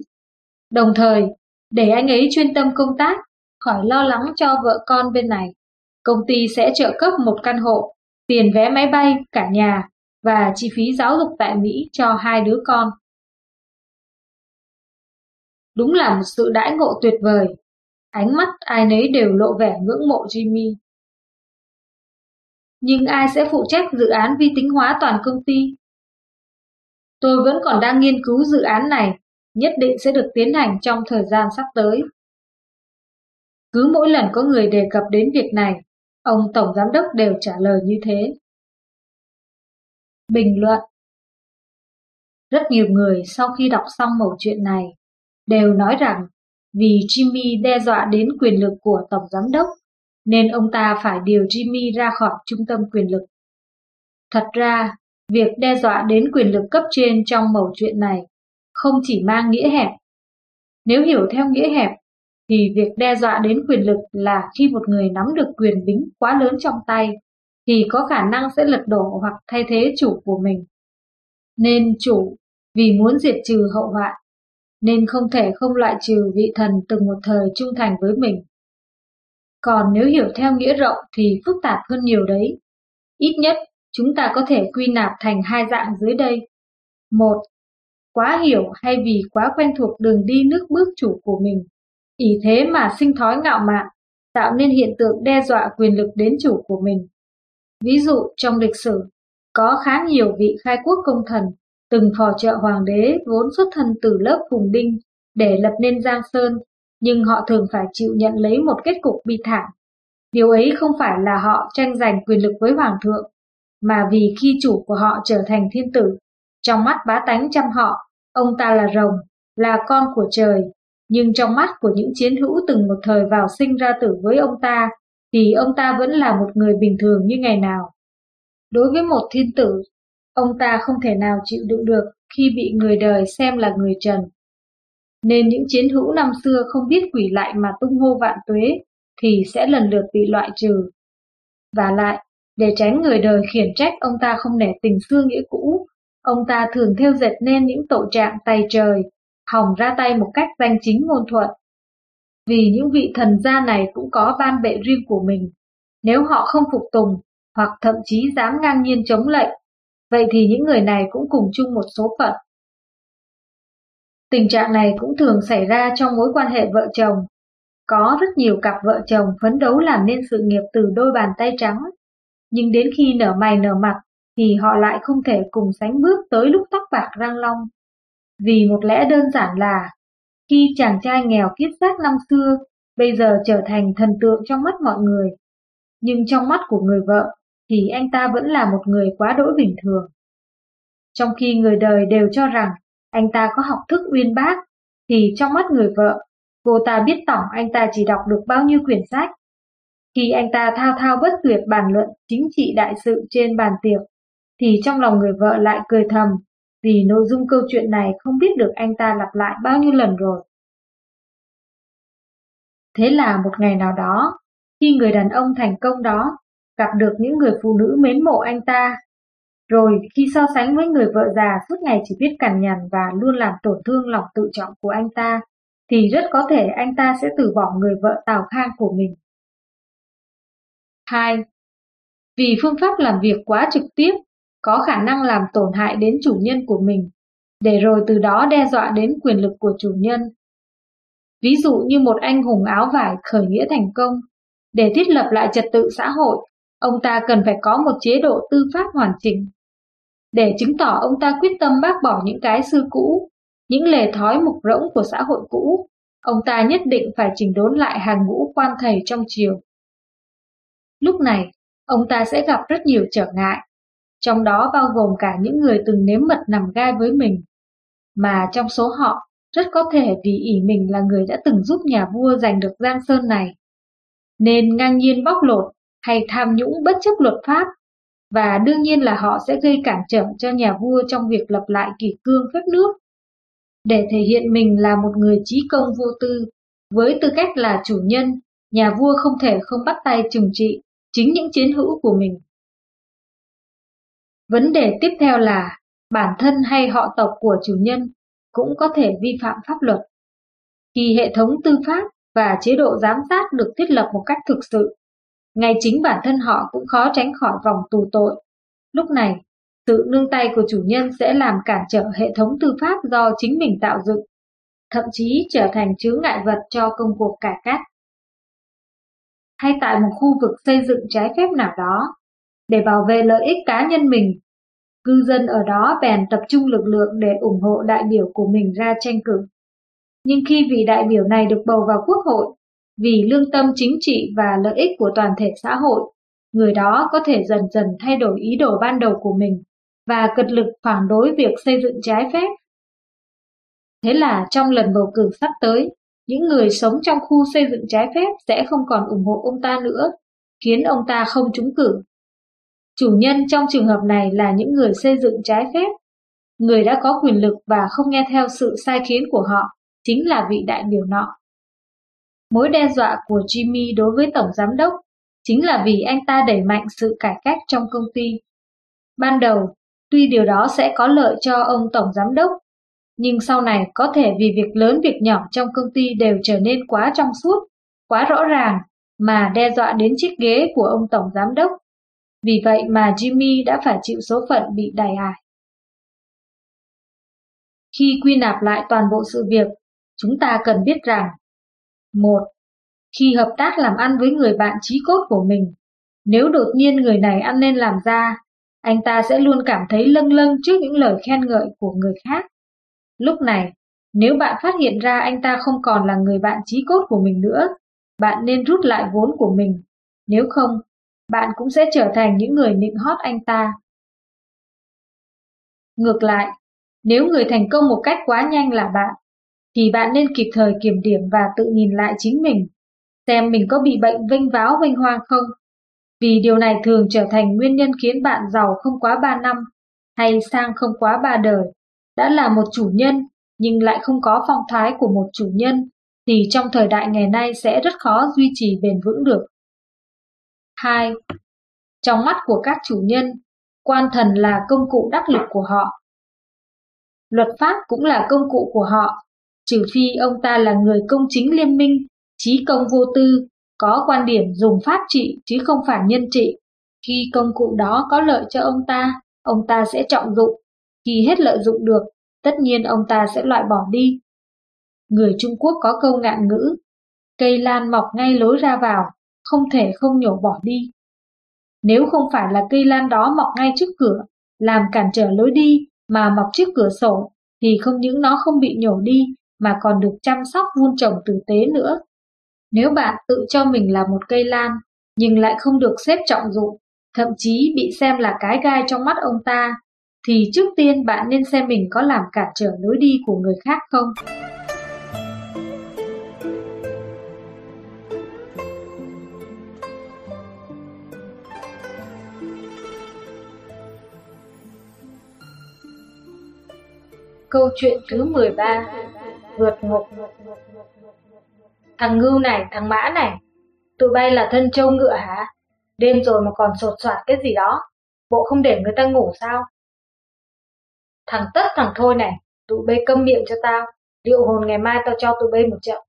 Đồng thời, để anh ấy chuyên tâm công tác, khỏi lo lắng cho vợ con bên này. Công ty sẽ trợ cấp một căn hộ, tiền vé máy bay, cả nhà và chi phí giáo dục tại Mỹ cho hai đứa con. Đúng là một sự đãi ngộ tuyệt vời. Ánh mắt ai nấy đều lộ vẻ ngưỡng mộ Jimmy. Nhưng ai sẽ phụ trách dự án vi tính hóa toàn công ty? Tôi vẫn còn đang nghiên cứu dự án này nhất định sẽ được tiến hành trong thời gian sắp tới. Cứ mỗi lần có người đề cập đến việc này, ông Tổng Giám đốc đều trả lời như thế. Bình luận Rất nhiều người sau khi đọc xong mẩu chuyện này đều nói rằng vì Jimmy đe dọa đến quyền lực của Tổng Giám đốc nên ông ta phải điều Jimmy ra khỏi trung tâm quyền lực. Thật ra, việc đe dọa đến quyền lực cấp trên trong mẩu chuyện này không chỉ mang nghĩa hẹp. Nếu hiểu theo nghĩa hẹp, thì việc đe dọa đến quyền lực là khi một người nắm được quyền bính quá lớn trong tay, thì có khả năng sẽ lật đổ hoặc thay thế chủ của mình. Nên chủ, vì muốn diệt trừ hậu họa, nên không thể không loại trừ vị thần từng một thời trung thành với mình. Còn nếu hiểu theo nghĩa rộng thì phức tạp hơn nhiều đấy. Ít nhất, chúng ta có thể quy nạp thành hai dạng dưới đây. Một quá hiểu hay vì quá quen thuộc đường đi nước bước chủ của mình, ý thế mà sinh thói ngạo mạn, tạo nên hiện tượng đe dọa quyền lực đến chủ của mình. Ví dụ trong lịch sử, có khá nhiều vị khai quốc công thần từng phò trợ hoàng đế vốn xuất thân từ lớp phùng đinh để lập nên Giang Sơn, nhưng họ thường phải chịu nhận lấy một kết cục bi thảm. Điều ấy không phải là họ tranh giành quyền lực với hoàng thượng, mà vì khi chủ của họ trở thành thiên tử, trong mắt bá tánh trăm họ, ông ta là rồng, là con của trời, nhưng trong mắt của những chiến hữu từng một thời vào sinh ra tử với ông ta, thì ông ta vẫn là một người bình thường như ngày nào. Đối với một thiên tử, ông ta không thể nào chịu đựng được khi bị người đời xem là người trần. Nên những chiến hữu năm xưa không biết quỷ lại mà tung hô vạn tuế thì sẽ lần lượt bị loại trừ. Và lại, để tránh người đời khiển trách ông ta không nể tình xưa nghĩa cũ, ông ta thường theo dệt nên những tội trạng tay trời, hỏng ra tay một cách danh chính ngôn thuận. Vì những vị thần gia này cũng có ban bệ riêng của mình, nếu họ không phục tùng hoặc thậm chí dám ngang nhiên chống lệnh, vậy thì những người này cũng cùng chung một số phận. Tình trạng này cũng thường xảy ra trong mối quan hệ vợ chồng. Có rất nhiều cặp vợ chồng phấn đấu làm nên sự nghiệp từ đôi bàn tay trắng, nhưng đến khi nở mày nở mặt thì họ lại không thể cùng sánh bước tới lúc tóc bạc răng long. Vì một lẽ đơn giản là, khi chàng trai nghèo kiết xác năm xưa bây giờ trở thành thần tượng trong mắt mọi người, nhưng trong mắt của người vợ thì anh ta vẫn là một người quá đỗi bình thường. Trong khi người đời đều cho rằng anh ta có học thức uyên bác, thì trong mắt người vợ, cô ta biết tổng anh ta chỉ đọc được bao nhiêu quyển sách. Khi anh ta thao thao bất tuyệt bàn luận chính trị đại sự trên bàn tiệc, thì trong lòng người vợ lại cười thầm vì nội dung câu chuyện này không biết được anh ta lặp lại bao nhiêu lần rồi. Thế là một ngày nào đó, khi người đàn ông thành công đó gặp được những người phụ nữ mến mộ anh ta, rồi khi so sánh với người vợ già suốt ngày chỉ biết cằn nhằn và luôn làm tổn thương lòng tự trọng của anh ta, thì rất có thể anh ta sẽ từ bỏ người vợ tào khang của mình. 2. Vì phương pháp làm việc quá trực tiếp có khả năng làm tổn hại đến chủ nhân của mình, để rồi từ đó đe dọa đến quyền lực của chủ nhân. Ví dụ như một anh hùng áo vải khởi nghĩa thành công, để thiết lập lại trật tự xã hội, ông ta cần phải có một chế độ tư pháp hoàn chỉnh. Để chứng tỏ ông ta quyết tâm bác bỏ những cái xưa cũ, những lề thói mục rỗng của xã hội cũ, ông ta nhất định phải chỉnh đốn lại hàng ngũ quan thầy trong triều. Lúc này, ông ta sẽ gặp rất nhiều trở ngại, trong đó bao gồm cả những người từng nếm mật nằm gai với mình. Mà trong số họ, rất có thể vì ỷ mình là người đã từng giúp nhà vua giành được Giang Sơn này. Nên ngang nhiên bóc lột hay tham nhũng bất chấp luật pháp, và đương nhiên là họ sẽ gây cản trở cho nhà vua trong việc lập lại kỷ cương phép nước. Để thể hiện mình là một người trí công vô tư, với tư cách là chủ nhân, nhà vua không thể không bắt tay trừng trị chính những chiến hữu của mình. Vấn đề tiếp theo là bản thân hay họ tộc của chủ nhân cũng có thể vi phạm pháp luật. Khi hệ thống tư pháp và chế độ giám sát được thiết lập một cách thực sự, ngay chính bản thân họ cũng khó tránh khỏi vòng tù tội. Lúc này, sự nương tay của chủ nhân sẽ làm cản trở hệ thống tư pháp do chính mình tạo dựng, thậm chí trở thành chướng ngại vật cho công cuộc cải cách. Hay tại một khu vực xây dựng trái phép nào đó, để bảo vệ lợi ích cá nhân mình. Cư dân ở đó bèn tập trung lực lượng để ủng hộ đại biểu của mình ra tranh cử. Nhưng khi vị đại biểu này được bầu vào quốc hội, vì lương tâm chính trị và lợi ích của toàn thể xã hội, người đó có thể dần dần thay đổi ý đồ ban đầu của mình và cật lực phản đối việc xây dựng trái phép. Thế là trong lần bầu cử sắp tới, những người sống trong khu xây dựng trái phép sẽ không còn ủng hộ ông ta nữa, khiến ông ta không trúng cử. Chủ nhân trong trường hợp này là những người xây dựng trái phép. Người đã có quyền lực và không nghe theo sự sai khiến của họ, chính là vị đại biểu nọ. Mối đe dọa của Jimmy đối với Tổng Giám Đốc chính là vì anh ta đẩy mạnh sự cải cách trong công ty. Ban đầu, tuy điều đó sẽ có lợi cho ông Tổng Giám Đốc, nhưng sau này có thể vì việc lớn việc nhỏ trong công ty đều trở nên quá trong suốt, quá rõ ràng mà đe dọa đến chiếc ghế của ông Tổng Giám Đốc vì vậy mà Jimmy đã phải chịu số phận bị đày ải. Khi quy nạp lại toàn bộ sự việc, chúng ta cần biết rằng một, Khi hợp tác làm ăn với người bạn trí cốt của mình, nếu đột nhiên người này ăn nên làm ra, anh ta sẽ luôn cảm thấy lâng lâng trước những lời khen ngợi của người khác. Lúc này, nếu bạn phát hiện ra anh ta không còn là người bạn chí cốt của mình nữa, bạn nên rút lại vốn của mình. Nếu không, bạn cũng sẽ trở thành những người nịnh hót anh ta. Ngược lại, nếu người thành công một cách quá nhanh là bạn, thì bạn nên kịp thời kiểm điểm và tự nhìn lại chính mình, xem mình có bị bệnh vinh váo vinh hoang không. Vì điều này thường trở thành nguyên nhân khiến bạn giàu không quá 3 năm hay sang không quá ba đời. Đã là một chủ nhân nhưng lại không có phong thái của một chủ nhân thì trong thời đại ngày nay sẽ rất khó duy trì bền vững được. 2. Trong mắt của các chủ nhân, quan thần là công cụ đắc lực của họ. Luật pháp cũng là công cụ của họ, trừ phi ông ta là người công chính liên minh, trí công vô tư, có quan điểm dùng pháp trị chứ không phải nhân trị. Khi công cụ đó có lợi cho ông ta, ông ta sẽ trọng dụng. Khi hết lợi dụng được, tất nhiên ông ta sẽ loại bỏ đi. Người Trung Quốc có câu ngạn ngữ, cây lan mọc ngay lối ra vào, không thể không nhổ bỏ đi. Nếu không phải là cây lan đó mọc ngay trước cửa, làm cản trở lối đi mà mọc trước cửa sổ, thì không những nó không bị nhổ đi mà còn được chăm sóc vun trồng tử tế nữa. Nếu bạn tự cho mình là một cây lan, nhưng lại không được xếp trọng dụng, thậm chí bị xem là cái gai trong mắt ông ta, thì trước tiên bạn nên xem mình có làm cản trở lối đi của người khác không. Câu chuyện thứ 13 Vượt ngục Thằng ngưu này, thằng mã này Tụi bay là thân trâu ngựa hả? Đêm rồi mà còn sột soạt cái gì đó Bộ không để người ta ngủ sao? Thằng tất thằng thôi này Tụi bay câm miệng cho tao Liệu hồn ngày mai tao cho tụi bay một trận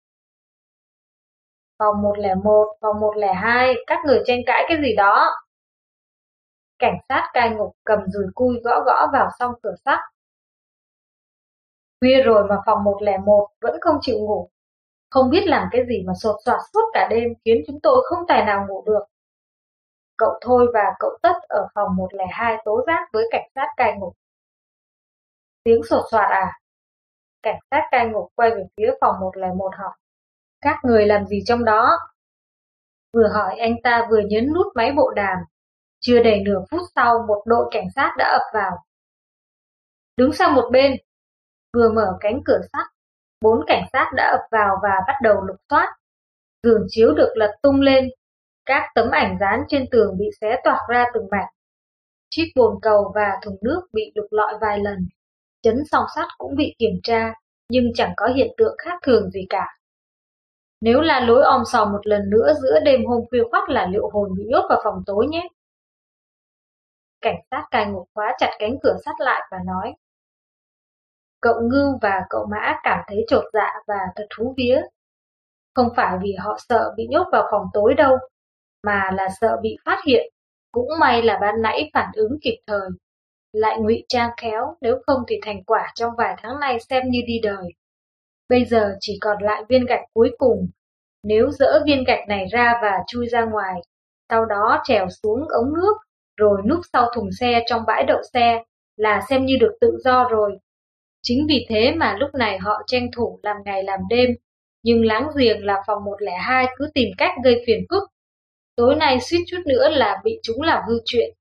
Phòng 101, phòng 102 Các người tranh cãi cái gì đó Cảnh sát cai ngục cầm dùi cui gõ gõ vào song cửa sắt Khuya rồi mà phòng 101 vẫn không chịu ngủ. Không biết làm cái gì mà sột soạt suốt cả đêm khiến chúng tôi không tài nào ngủ được. Cậu Thôi và cậu Tất ở phòng 102 tố giác với cảnh sát cai ngục. Tiếng sột soạt à? Cảnh sát cai ngục quay về phía phòng 101 hỏi. Các người làm gì trong đó? Vừa hỏi anh ta vừa nhấn nút máy bộ đàm. Chưa đầy nửa phút sau một đội cảnh sát đã ập vào. Đứng sang một bên, Vừa mở cánh cửa sắt, bốn cảnh sát đã ập vào và bắt đầu lục soát. Giường chiếu được lật tung lên, các tấm ảnh dán trên tường bị xé toạc ra từng mảnh. Chiếc bồn cầu và thùng nước bị lục lọi vài lần. Chấn song sắt cũng bị kiểm tra, nhưng chẳng có hiện tượng khác thường gì cả. Nếu là lối om sòm một lần nữa giữa đêm hôm khuya khoắt là liệu hồn bị nhốt vào phòng tối nhé. Cảnh sát cai ngục khóa chặt cánh cửa sắt lại và nói. Cậu Ngưu và cậu Mã cảm thấy trột dạ và thật thú vía. Không phải vì họ sợ bị nhốt vào phòng tối đâu, mà là sợ bị phát hiện. Cũng may là ban nãy phản ứng kịp thời. Lại ngụy trang khéo, nếu không thì thành quả trong vài tháng nay xem như đi đời. Bây giờ chỉ còn lại viên gạch cuối cùng. Nếu dỡ viên gạch này ra và chui ra ngoài, sau đó trèo xuống ống nước, rồi núp sau thùng xe trong bãi đậu xe, là xem như được tự do rồi. Chính vì thế mà lúc này họ tranh thủ làm ngày làm đêm, nhưng láng giềng là phòng 102 cứ tìm cách gây phiền phức. Tối nay suýt chút nữa là bị chúng làm hư chuyện.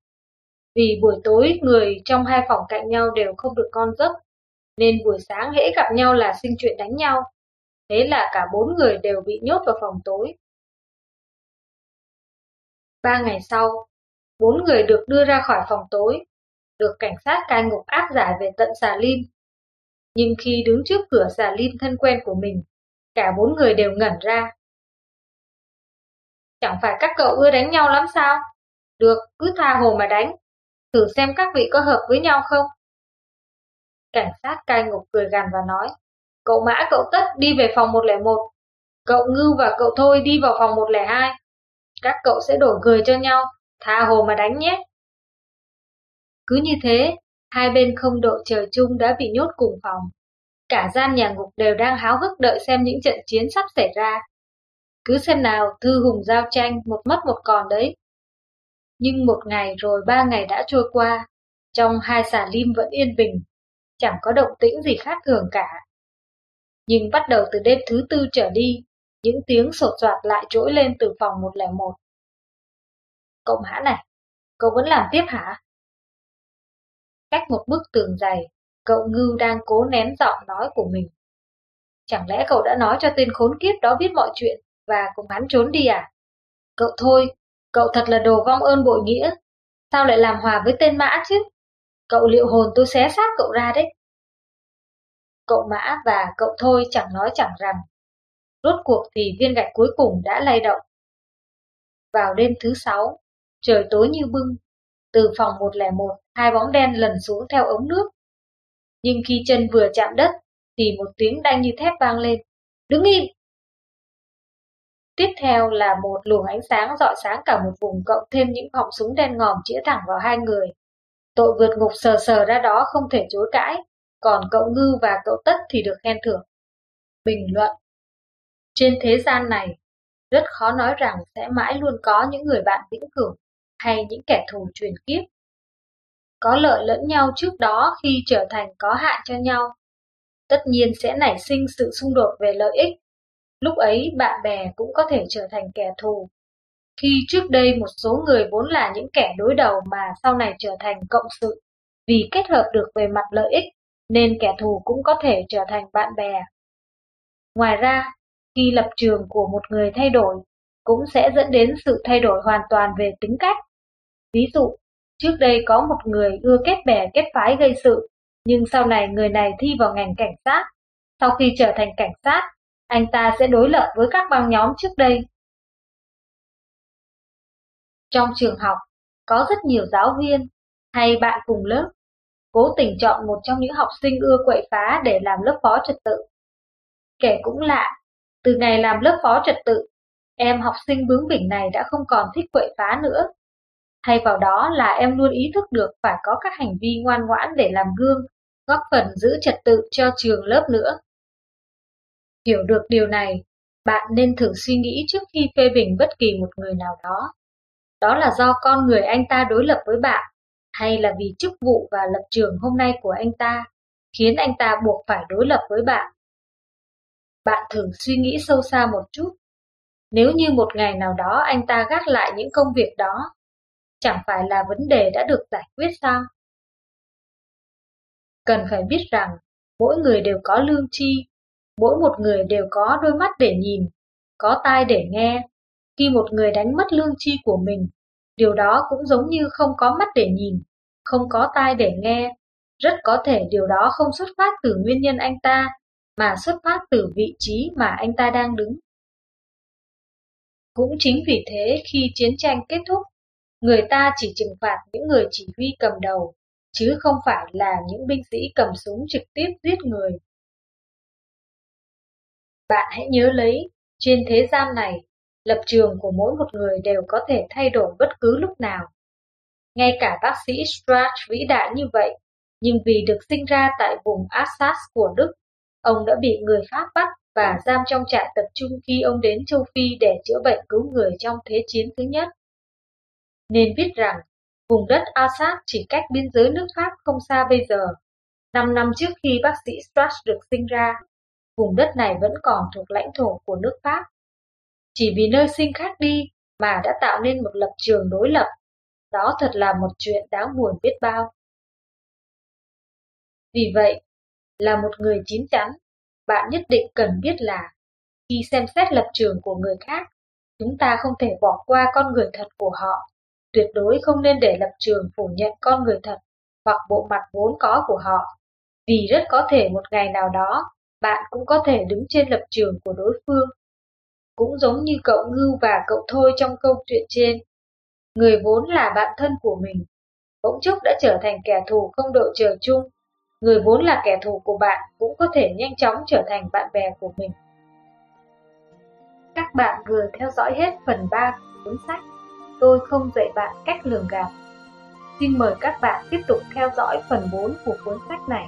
Vì buổi tối người trong hai phòng cạnh nhau đều không được con giấc, nên buổi sáng hễ gặp nhau là sinh chuyện đánh nhau. Thế là cả bốn người đều bị nhốt vào phòng tối. Ba ngày sau, bốn người được đưa ra khỏi phòng tối, được cảnh sát cai ngục áp giải về tận xà lim nhưng khi đứng trước cửa xà lim thân quen của mình, cả bốn người đều ngẩn ra. Chẳng phải các cậu ưa đánh nhau lắm sao? Được, cứ tha hồ mà đánh. Thử xem các vị có hợp với nhau không? Cảnh sát cai ngục cười gằn và nói, cậu Mã cậu Tất đi về phòng 101, cậu Ngưu và cậu Thôi đi vào phòng 102. Các cậu sẽ đổi người cho nhau, tha hồ mà đánh nhé. Cứ như thế, Hai bên không đội trời chung đã bị nhốt cùng phòng. Cả gian nhà ngục đều đang háo hức đợi xem những trận chiến sắp xảy ra. Cứ xem nào, thư hùng giao tranh, một mất một còn đấy. Nhưng một ngày rồi ba ngày đã trôi qua, trong hai xà lim vẫn yên bình, chẳng có động tĩnh gì khác thường cả. Nhưng bắt đầu từ đêm thứ tư trở đi, những tiếng sột soạt lại trỗi lên từ phòng 101. Cậu Mã này, cậu vẫn làm tiếp hả? Cách một bức tường dày, cậu Ngưu đang cố nén giọng nói của mình. Chẳng lẽ cậu đã nói cho tên khốn kiếp đó biết mọi chuyện và cùng hắn trốn đi à? Cậu thôi, cậu thật là đồ vong ơn bội nghĩa. Sao lại làm hòa với tên Mã chứ? Cậu liệu hồn tôi xé xác cậu ra đấy. Cậu Mã và cậu Thôi chẳng nói chẳng rằng. Rốt cuộc thì viên gạch cuối cùng đã lay động. Vào đêm thứ sáu, trời tối như bưng, từ phòng 101, hai bóng đen lần xuống theo ống nước. Nhưng khi chân vừa chạm đất, thì một tiếng đanh như thép vang lên. Đứng im! Tiếp theo là một luồng ánh sáng rọi sáng cả một vùng cộng thêm những họng súng đen ngòm chĩa thẳng vào hai người. Tội vượt ngục sờ sờ ra đó không thể chối cãi, còn cậu Ngư và cậu Tất thì được khen thưởng. Bình luận Trên thế gian này, rất khó nói rằng sẽ mãi luôn có những người bạn vĩnh cửu hay những kẻ thù truyền kiếp. Có lợi lẫn nhau trước đó khi trở thành có hại cho nhau. Tất nhiên sẽ nảy sinh sự xung đột về lợi ích. Lúc ấy bạn bè cũng có thể trở thành kẻ thù. Khi trước đây một số người vốn là những kẻ đối đầu mà sau này trở thành cộng sự, vì kết hợp được về mặt lợi ích, nên kẻ thù cũng có thể trở thành bạn bè. Ngoài ra, khi lập trường của một người thay đổi, cũng sẽ dẫn đến sự thay đổi hoàn toàn về tính cách. Ví dụ, trước đây có một người ưa kết bè kết phái gây sự, nhưng sau này người này thi vào ngành cảnh sát. Sau khi trở thành cảnh sát, anh ta sẽ đối lập với các băng nhóm trước đây. Trong trường học, có rất nhiều giáo viên hay bạn cùng lớp cố tình chọn một trong những học sinh ưa quậy phá để làm lớp phó trật tự. Kể cũng lạ, từ ngày làm lớp phó trật tự, em học sinh bướng bỉnh này đã không còn thích quậy phá nữa. Thay vào đó là em luôn ý thức được phải có các hành vi ngoan ngoãn để làm gương, góp phần giữ trật tự cho trường lớp nữa. Hiểu được điều này, bạn nên thử suy nghĩ trước khi phê bình bất kỳ một người nào đó. Đó là do con người anh ta đối lập với bạn, hay là vì chức vụ và lập trường hôm nay của anh ta, khiến anh ta buộc phải đối lập với bạn. Bạn thử suy nghĩ sâu xa một chút. Nếu như một ngày nào đó anh ta gác lại những công việc đó, chẳng phải là vấn đề đã được giải quyết sao? Cần phải biết rằng, mỗi người đều có lương tri, mỗi một người đều có đôi mắt để nhìn, có tai để nghe. Khi một người đánh mất lương tri của mình, điều đó cũng giống như không có mắt để nhìn, không có tai để nghe. Rất có thể điều đó không xuất phát từ nguyên nhân anh ta, mà xuất phát từ vị trí mà anh ta đang đứng. Cũng chính vì thế khi chiến tranh kết thúc, người ta chỉ trừng phạt những người chỉ huy cầm đầu, chứ không phải là những binh sĩ cầm súng trực tiếp giết người. Bạn hãy nhớ lấy, trên thế gian này, lập trường của mỗi một người đều có thể thay đổi bất cứ lúc nào. Ngay cả bác sĩ Strach vĩ đại như vậy, nhưng vì được sinh ra tại vùng Alsace của Đức, ông đã bị người Pháp bắt và giam trong trại tập trung khi ông đến châu Phi để chữa bệnh cứu người trong Thế chiến thứ nhất. Nên biết rằng, vùng đất Alsace chỉ cách biên giới nước Pháp không xa bây giờ. Năm năm trước khi bác sĩ Strach được sinh ra, vùng đất này vẫn còn thuộc lãnh thổ của nước Pháp. Chỉ vì nơi sinh khác đi mà đã tạo nên một lập trường đối lập đó thật là một chuyện đáng buồn biết bao. Vì vậy, là một người chín chắn, bạn nhất định cần biết là khi xem xét lập trường của người khác, chúng ta không thể bỏ qua con người thật của họ. Tuyệt đối không nên để lập trường phủ nhận con người thật hoặc bộ mặt vốn có của họ, vì rất có thể một ngày nào đó bạn cũng có thể đứng trên lập trường của đối phương. Cũng giống như cậu Ngưu và cậu Thôi trong câu chuyện trên, người vốn là bạn thân của mình, bỗng chốc đã trở thành kẻ thù không đội trời chung. Người vốn là kẻ thù của bạn cũng có thể nhanh chóng trở thành bạn bè của mình. Các bạn vừa theo dõi hết phần 3 của cuốn sách Tôi không dạy bạn cách lường gạt. Xin mời các bạn tiếp tục theo dõi phần 4 của cuốn sách này.